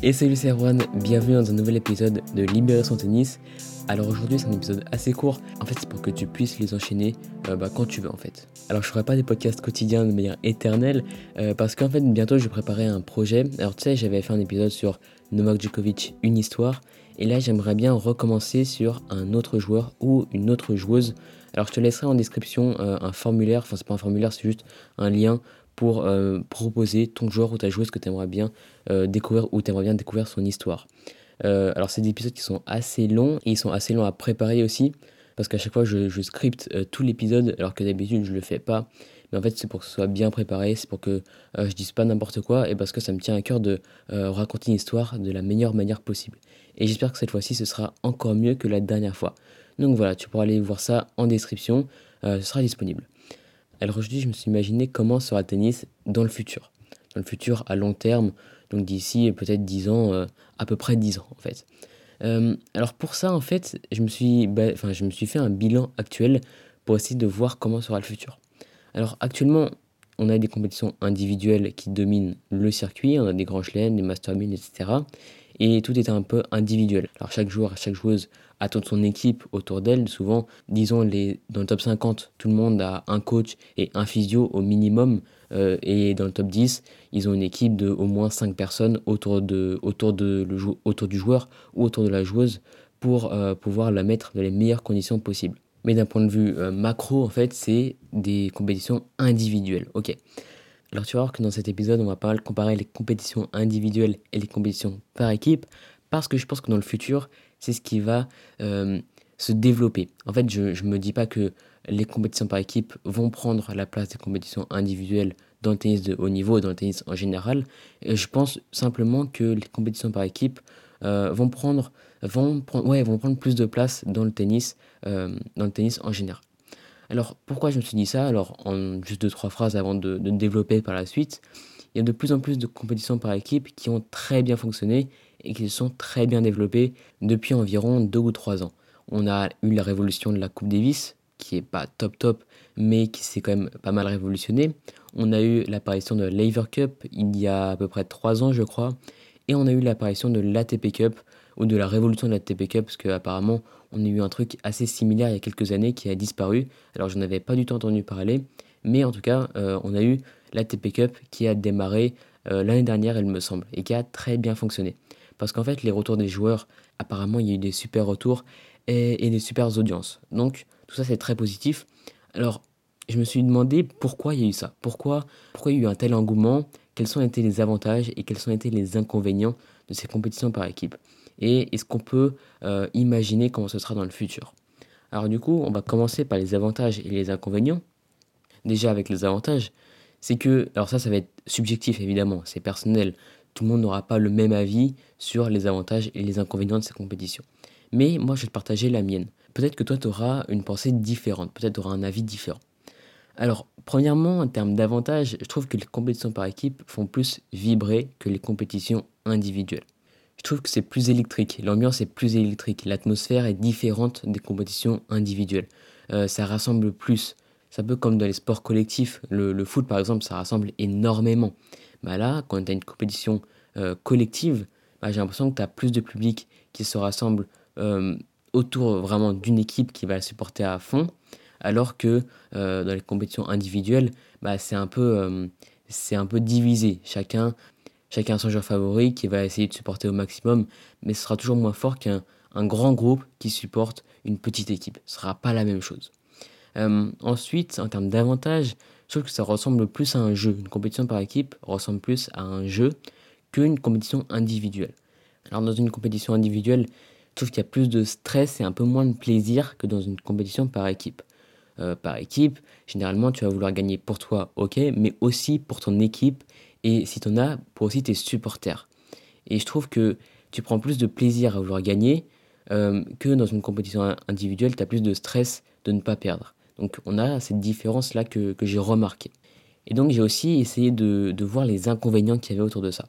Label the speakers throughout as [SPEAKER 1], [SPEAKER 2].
[SPEAKER 1] Et salut c'est Erwan, bienvenue dans un nouvel épisode de Libération Tennis. Alors aujourd'hui c'est un épisode assez court, en fait c'est pour que tu puisses les enchaîner euh, bah, quand tu veux en fait. Alors je ferai pas des podcasts quotidiens de manière éternelle euh, parce qu'en fait bientôt je vais un projet. Alors tu sais j'avais fait un épisode sur Novak Djokovic, une histoire, et là j'aimerais bien recommencer sur un autre joueur ou une autre joueuse. Alors je te laisserai en description euh, un formulaire, enfin c'est pas un formulaire c'est juste un lien pour euh, proposer ton joueur ou ta joueuse que tu aimerais bien euh, découvrir ou tu aimerais bien découvrir son histoire. Euh, alors c'est des épisodes qui sont assez longs et ils sont assez longs à préparer aussi parce qu'à chaque fois je, scripte tout l'épisode alors que d'habitude je le fais pas. Mais en fait c'est pour que ce soit bien préparé, c'est pour que je dise pas n'importe quoi et parce que ça me tient à cœur de raconter une histoire de la meilleure manière possible. Et j'espère que cette fois-ci ce sera encore mieux que la dernière fois. Donc voilà, tu pourras aller voir ça en description, ce sera disponible. Alors aujourd'hui, je me suis imaginé comment sera le tennis dans le futur. Dans le futur à long terme, donc d'ici peut-être 10 ans, euh, à peu près 10 ans en fait. Euh, alors pour ça, en fait, je me, suis, je me suis fait un bilan actuel pour essayer de voir comment sera le futur. Alors actuellement, on a des compétitions individuelles qui dominent le circuit, on a des grands chelems, des master etc. Et tout est un peu individuel. Alors chaque joueur, chaque joueuse attend son équipe autour d'elle. Souvent, disons, les, dans le top 50, tout le monde a un coach et un physio au minimum. Euh, et dans le top 10, ils ont une équipe de au moins 5 personnes autour, de, autour, de, le, autour du joueur ou autour de la joueuse pour euh, pouvoir la mettre dans les meilleures conditions possibles. Mais d'un point de vue euh, macro, en fait, c'est des compétitions individuelles. Ok. Alors tu vas voir que dans cet épisode, on va pas mal comparer les compétitions individuelles et les compétitions par équipe, parce que je pense que dans le futur, c'est ce qui va euh, se développer. En fait, je ne me dis pas que les compétitions par équipe vont prendre la place des compétitions individuelles dans le tennis de haut niveau et dans le tennis en général. je pense simplement que les compétitions par équipe euh, vont, prendre, plus de place dans le tennis, euh, dans le tennis en général. Alors pourquoi je me suis dit ça? Alors en juste deux trois phrases avant de, développer par la suite, il y a de plus en plus de compétitions par équipe qui ont très bien fonctionné et qui se sont très bien développés depuis environ deux ou trois ans. On a eu la révolution de la Coupe Davis, qui est pas top top, mais qui s'est quand même pas mal révolutionné. On a eu l'apparition de l'Aver Cup il y a à peu près trois ans, je crois. Et on a eu l'apparition de l'ATP Cup, ou de la révolution de l'ATP Cup, parce qu'apparemment, on a eu un truc assez similaire il y a quelques années qui a disparu. Alors, je n'avais pas du tout entendu parler, mais en tout cas, euh, on a eu l'ATP Cup qui a démarré euh, l'année dernière, il me semble, et qui a très bien fonctionné. Parce qu'en fait, les retours des joueurs, apparemment, il y a eu des super retours et, des super audiences. Donc, tout ça, c'est très positif. Alors, je me suis demandé pourquoi il y a eu ça. Pourquoi, pourquoi il y a eu un tel engouement? Quels ont été les avantages et quels ont été les inconvénients de ces compétitions par équipe Et est-ce qu'on peut euh, imaginer comment ce sera dans le futur? Alors, du coup, on va commencer par les avantages et les inconvénients. Déjà, avec les avantages, c'est que, alors ça, ça va être subjectif évidemment, c'est personnel tout le monde n'aura pas le même avis sur les avantages et les inconvénients de ces compétitions. Mais moi, je vais te partager la mienne. Peut-être que toi, tu auras une pensée différente, peut-être tu auras un avis différent. Alors, premièrement, en termes d'avantages, je trouve que les compétitions par équipe font plus vibrer que les compétitions individuelles. Je trouve que c'est plus électrique, l'ambiance est plus électrique, l'atmosphère est différente des compétitions individuelles. Euh, ça rassemble plus. C'est un peu comme dans les sports collectifs. Le, foot, par exemple, ça rassemble énormément. Bah là, quand tu as une compétition euh, collective, bah, j'ai l'impression que tu as plus de public qui se rassemble euh, autour vraiment d'une équipe qui va la supporter à fond, alors que euh, dans les compétitions individuelles, bah, c'est un, peu, c'est un peu divisé. Chacun, chacun a son joueur favori qui va essayer de supporter au maximum, mais ce sera toujours moins fort qu'un un grand groupe qui supporte une petite équipe. Ce ne sera pas la même chose. ensuite, en termes d'avantages, je trouve que ça ressemble plus à un jeu. Une compétition par équipe ressemble plus à un jeu qu'une compétition individuelle. Alors dans une compétition individuelle, je trouve qu'il y a plus de stress et un peu moins de plaisir que dans une compétition par équipe. Euh, par équipe, généralement tu vas vouloir gagner pour toi, ok, mais aussi pour ton équipe et si tu en as, pour aussi tes supporters. Et je trouve que tu prends plus de plaisir à vouloir gagner euh, que dans une compétition individuelle, tu as plus de stress de ne pas perdre. Donc on a cette différence-là que, j'ai remarquée. Et donc j'ai aussi essayé de, voir les inconvénients qu'il y avait autour de ça.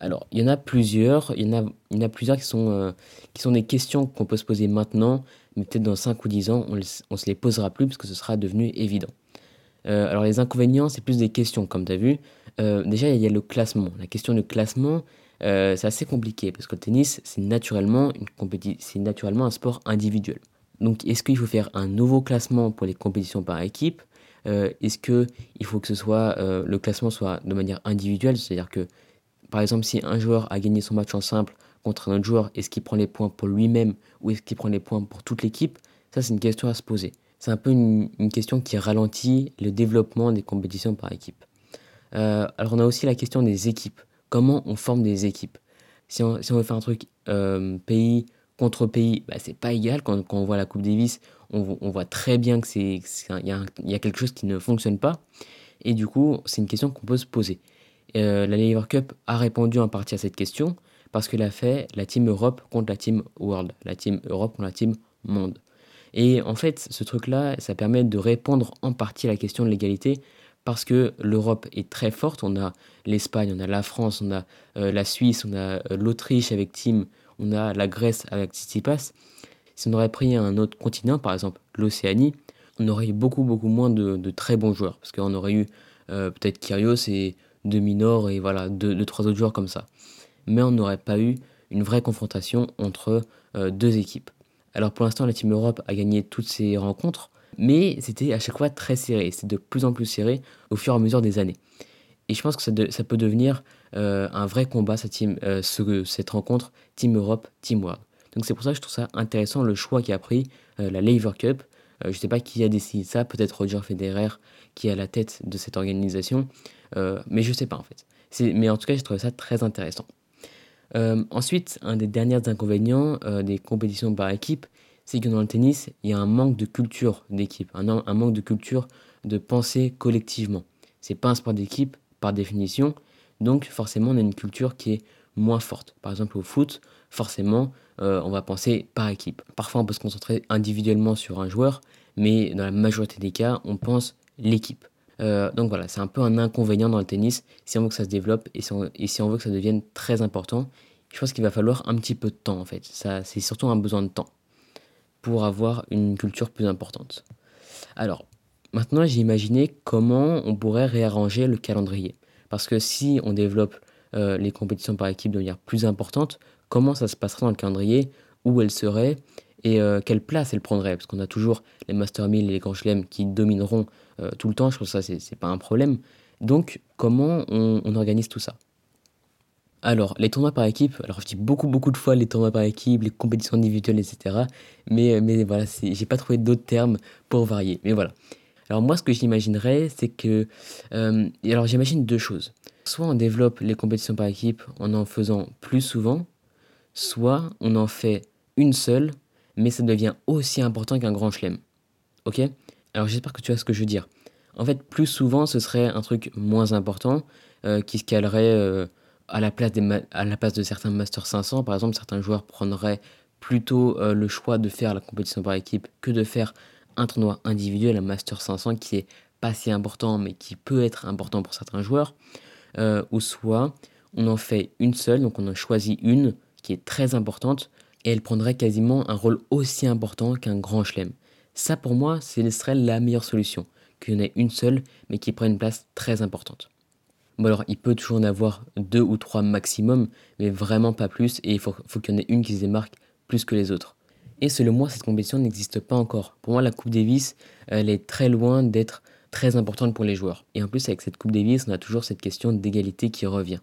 [SPEAKER 1] Alors, il y en a plusieurs, il y en a, il y en a plusieurs qui sont, euh, qui sont des questions qu'on peut se poser maintenant, mais peut-être dans 5 ou 10 ans, on ne se les posera plus parce que ce sera devenu évident. Euh, alors, les inconvénients, c'est plus des questions, comme tu as vu. Euh, déjà, il y a le classement. La question du classement, c'est assez compliqué parce que le tennis, c'est naturellement, naturellement un sport individuel. Donc, est-ce qu'il faut faire un nouveau classement pour les compétitions par équipe? Est-ce qu'il faut que ce soit, le classement soit de manière individuelle? C'est-à-dire que, par exemple, si un joueur a gagné son match en simple contre un autre joueur, est-ce qu'il prend les points pour lui-même ou est-ce qu'il prend les points pour toute l'équipe? Ça, c'est une question à se poser. C'est un peu une, question qui ralentit le développement des compétitions par équipe. Euh, alors, on a aussi la question des équipes. Comment on forme des équipes? Si on, veut faire un truc euh, pays contre pays, bah, c'est pas égal. Quand, on voit la Coupe Davis, on, on voit très bien que y, a quelque chose qui ne fonctionne pas. Et du coup, c'est une question qu'on peut se poser. Euh, la Lever Cup a répondu en partie à cette question parce qu'elle a fait la Team Europe contre la Team World, la Team Europe contre la Team Monde. Et en fait, ce truc-là, ça permet de répondre en partie à la question de l'égalité parce que l'Europe est très forte. On a l'Espagne, on a la France, on a euh, la Suisse, on a euh, l'Autriche avec Team, on a la Grèce avec Tsitsipas. Si on aurait pris un autre continent, par exemple l'Océanie, on aurait eu beaucoup, beaucoup moins de, très bons joueurs. Parce qu'on aurait eu euh, peut-être Kyrgios et Demi-Nord et voilà, deux, trois autres joueurs comme ça mais on n'aurait pas eu une vraie confrontation entre euh, deux équipes. Alors pour l'instant, la Team Europe a gagné toutes ses rencontres, mais c'était à chaque fois très serré. C'est de plus en plus serré au fur et à mesure des années. Et je pense que ça, peut devenir euh, un vrai combat, cette, team, euh, cette rencontre Team Europe, Team World. Donc c'est pour ça que je trouve ça intéressant le choix qui a pris la Lever Cup. Je ne sais pas qui a décidé ça, peut-être Roger Federer qui est à la tête de cette organisation, mais je ne sais pas en fait. Mais en tout cas, j'ai trouvé ça très intéressant. Euh, ensuite, un des derniers inconvénients euh, des compétitions par équipe, c'est que dans le tennis, il y a un manque de culture d'équipe, un, un, manque de culture de penser collectivement. C'est pas un sport d'équipe par définition, donc forcément on a une culture qui est moins forte. Par exemple au foot, forcément euh, on va penser par équipe. Parfois on peut se concentrer individuellement sur un joueur, mais dans la majorité des cas on pense l'équipe. donc voilà, c'est un peu un inconvénient dans le tennis si on veut que ça se développe et et si on veut que ça devienne très important je pense qu'il va falloir un petit peu de temps en fait. Ça, c'est surtout un besoin de temps pour avoir une culture plus importante. Alors, maintenant j'ai imaginé comment on pourrait réarranger le calendrier. Parce que si on développe euh, les compétitions par équipe de manière plus importante, comment ça se passera dans le calendrier, où elles seraient et euh, quelle place elles prendraient? Parce qu'on a toujours les Master 1000 et les Grands Chelem qui domineront euh, tout le temps, je trouve que ça c'est, pas un problème. Donc comment on organise tout ça? Alors, les tournois par équipe, alors je dis beaucoup, beaucoup de fois les tournois par équipe, les compétitions individuelles, etc. Mais, mais voilà, j'ai pas trouvé d'autres termes pour varier. Mais voilà. Alors, moi, ce que j'imaginerais, c'est que. Alors, j'imagine deux choses. Soit on développe les compétitions par équipe en en faisant plus souvent, soit on en fait une seule, mais ça devient aussi important qu'un grand chelem. Ok? Alors, j'espère que tu vois ce que je veux dire. En fait, plus souvent, ce serait un truc moins important euh, qui se calerait. Euh, à la place, des à la place de certains Master 500, par exemple, certains joueurs prendraient plutôt euh, le choix de faire la compétition par équipe que de faire un tournoi individuel, un Master 500 qui est pas si important mais qui peut être important pour certains joueurs, euh, ou soit on en fait une seule, donc on en choisit une qui est très importante et elle prendrait quasiment un rôle aussi important qu'un grand chelem. Ça pour moi, ce serait la meilleure solution, qu'il y en ait une seule mais qui prenne une place très importante. Bon alors, il peut toujours en avoir deux ou trois maximum, mais vraiment pas plus, et il faut, qu'il y en ait une qui se démarque plus que les autres. Et selon moi, cette compétition n'existe pas encore. Pour moi, la Coupe Davis, elle est très loin d'être très importante pour les joueurs. Et en plus, avec cette Coupe Davis, on a toujours cette question d'égalité qui revient.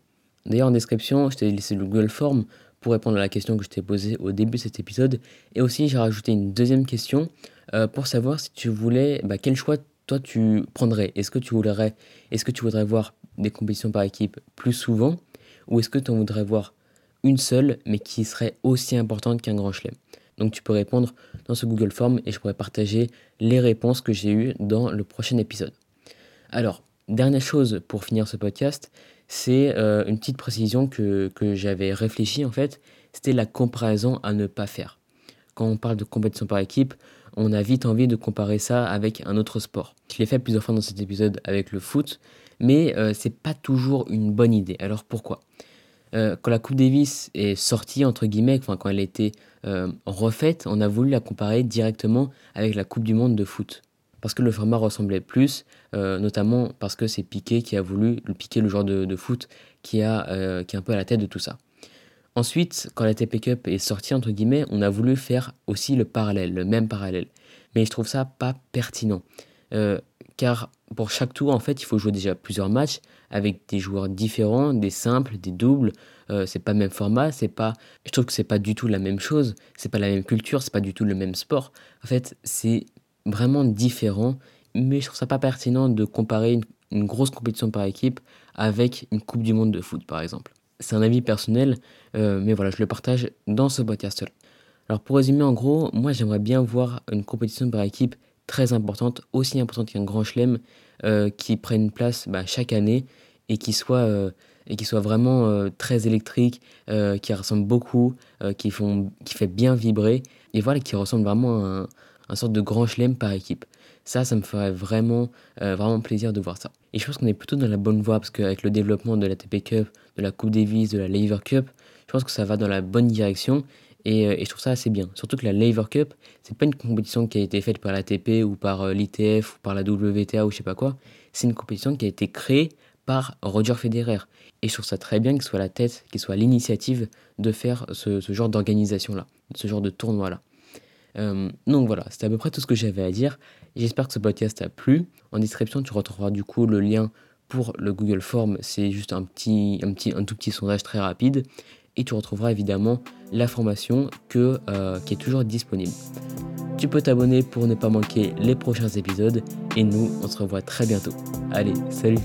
[SPEAKER 1] D'ailleurs, en description, je t'ai laissé le Google Form pour répondre à la question que je t'ai posée au début de cet épisode. Et aussi, j'ai rajouté une deuxième question euh, pour savoir si tu voulais, bah, quel choix toi tu prendrais? Est-ce que tu voudrais, est-ce que tu voudrais voir des compétitions par équipe plus souvent? Ou est-ce que tu en voudrais voir une seule mais qui serait aussi importante qu'un grand chelem? Donc tu peux répondre dans ce Google Form et je pourrais partager les réponses que j'ai eues dans le prochain épisode. Alors, dernière chose pour finir ce podcast, c'est euh, une petite précision que, j'avais réfléchi en fait, c'était la comparaison à ne pas faire. Quand on parle de compétition par équipe, on a vite envie de comparer ça avec un autre sport. Je l'ai fait plusieurs fois dans cet épisode avec le foot, mais euh, c'est pas toujours une bonne idée. Alors pourquoi? Euh, Quand la Coupe Davis est sortie, entre guillemets, enfin, quand elle a été euh, refaite, on a voulu la comparer directement avec la Coupe du Monde de foot. parce que le format ressemblait plus, euh, notamment parce que c'est Piqué qui a voulu, Piqué, le joueur de, foot, qui, a, qui est un peu à la tête de tout ça. Ensuite, quand la TP Cup est sortie, entre guillemets, on a voulu faire aussi le parallèle, le même parallèle. Mais je trouve ça pas pertinent. Car pour chaque tour, en fait, il faut jouer déjà plusieurs matchs avec des joueurs différents, des simples, des doubles. Euh, c'est pas le même format, c'est pas. Je trouve que c'est pas du tout la même chose, c'est pas la même culture, c'est pas du tout le même sport. En fait, c'est vraiment différent, mais je trouve ça pas pertinent de comparer une, grosse compétition par équipe avec une Coupe du Monde de foot, par exemple. C'est un avis personnel, euh, mais voilà, je le partage dans ce podcast-là. Alors pour résumer, en gros, moi j'aimerais bien voir une compétition par équipe très importante, aussi importante qu'un grand chelem, euh, qui prenne place bah, chaque année et qui soit, euh, et soit vraiment euh, très électrique, qui ressemble beaucoup, qui, font, qui fait bien vibrer, et voilà, qui ressemble vraiment à un, un sorte de grand chelem par équipe. Ça, ça me ferait vraiment, vraiment plaisir de voir ça. Et je pense qu'on est plutôt dans la bonne voie, parce qu'avec le développement de la TP Cup, de la Coupe Davis, de la Lever Cup, je pense que ça va dans la bonne direction euh, et, je trouve ça assez bien. Surtout que la Laver Cup, c'est pas une compétition qui a été faite par l'ATP ou par euh, l'ITF ou par la WTA ou je sais pas quoi. C'est une compétition qui a été créée par Roger Federer. Et je trouve ça très bien qu'il soit la tête, qu'il soit l'initiative de faire ce, genre d'organisation-là, ce genre de tournoi-là. Euh, donc voilà, c'était à peu près tout ce que j'avais à dire. J'espère que ce podcast t'a plu. En description, tu retrouveras du coup le lien pour le Google Form. C'est juste un petit, un petit, un tout petit sondage très rapide et tu retrouveras évidemment la formation euh, qui est toujours disponible. Tu peux t'abonner pour ne pas manquer les prochains épisodes et nous on se revoit très bientôt. Allez, salut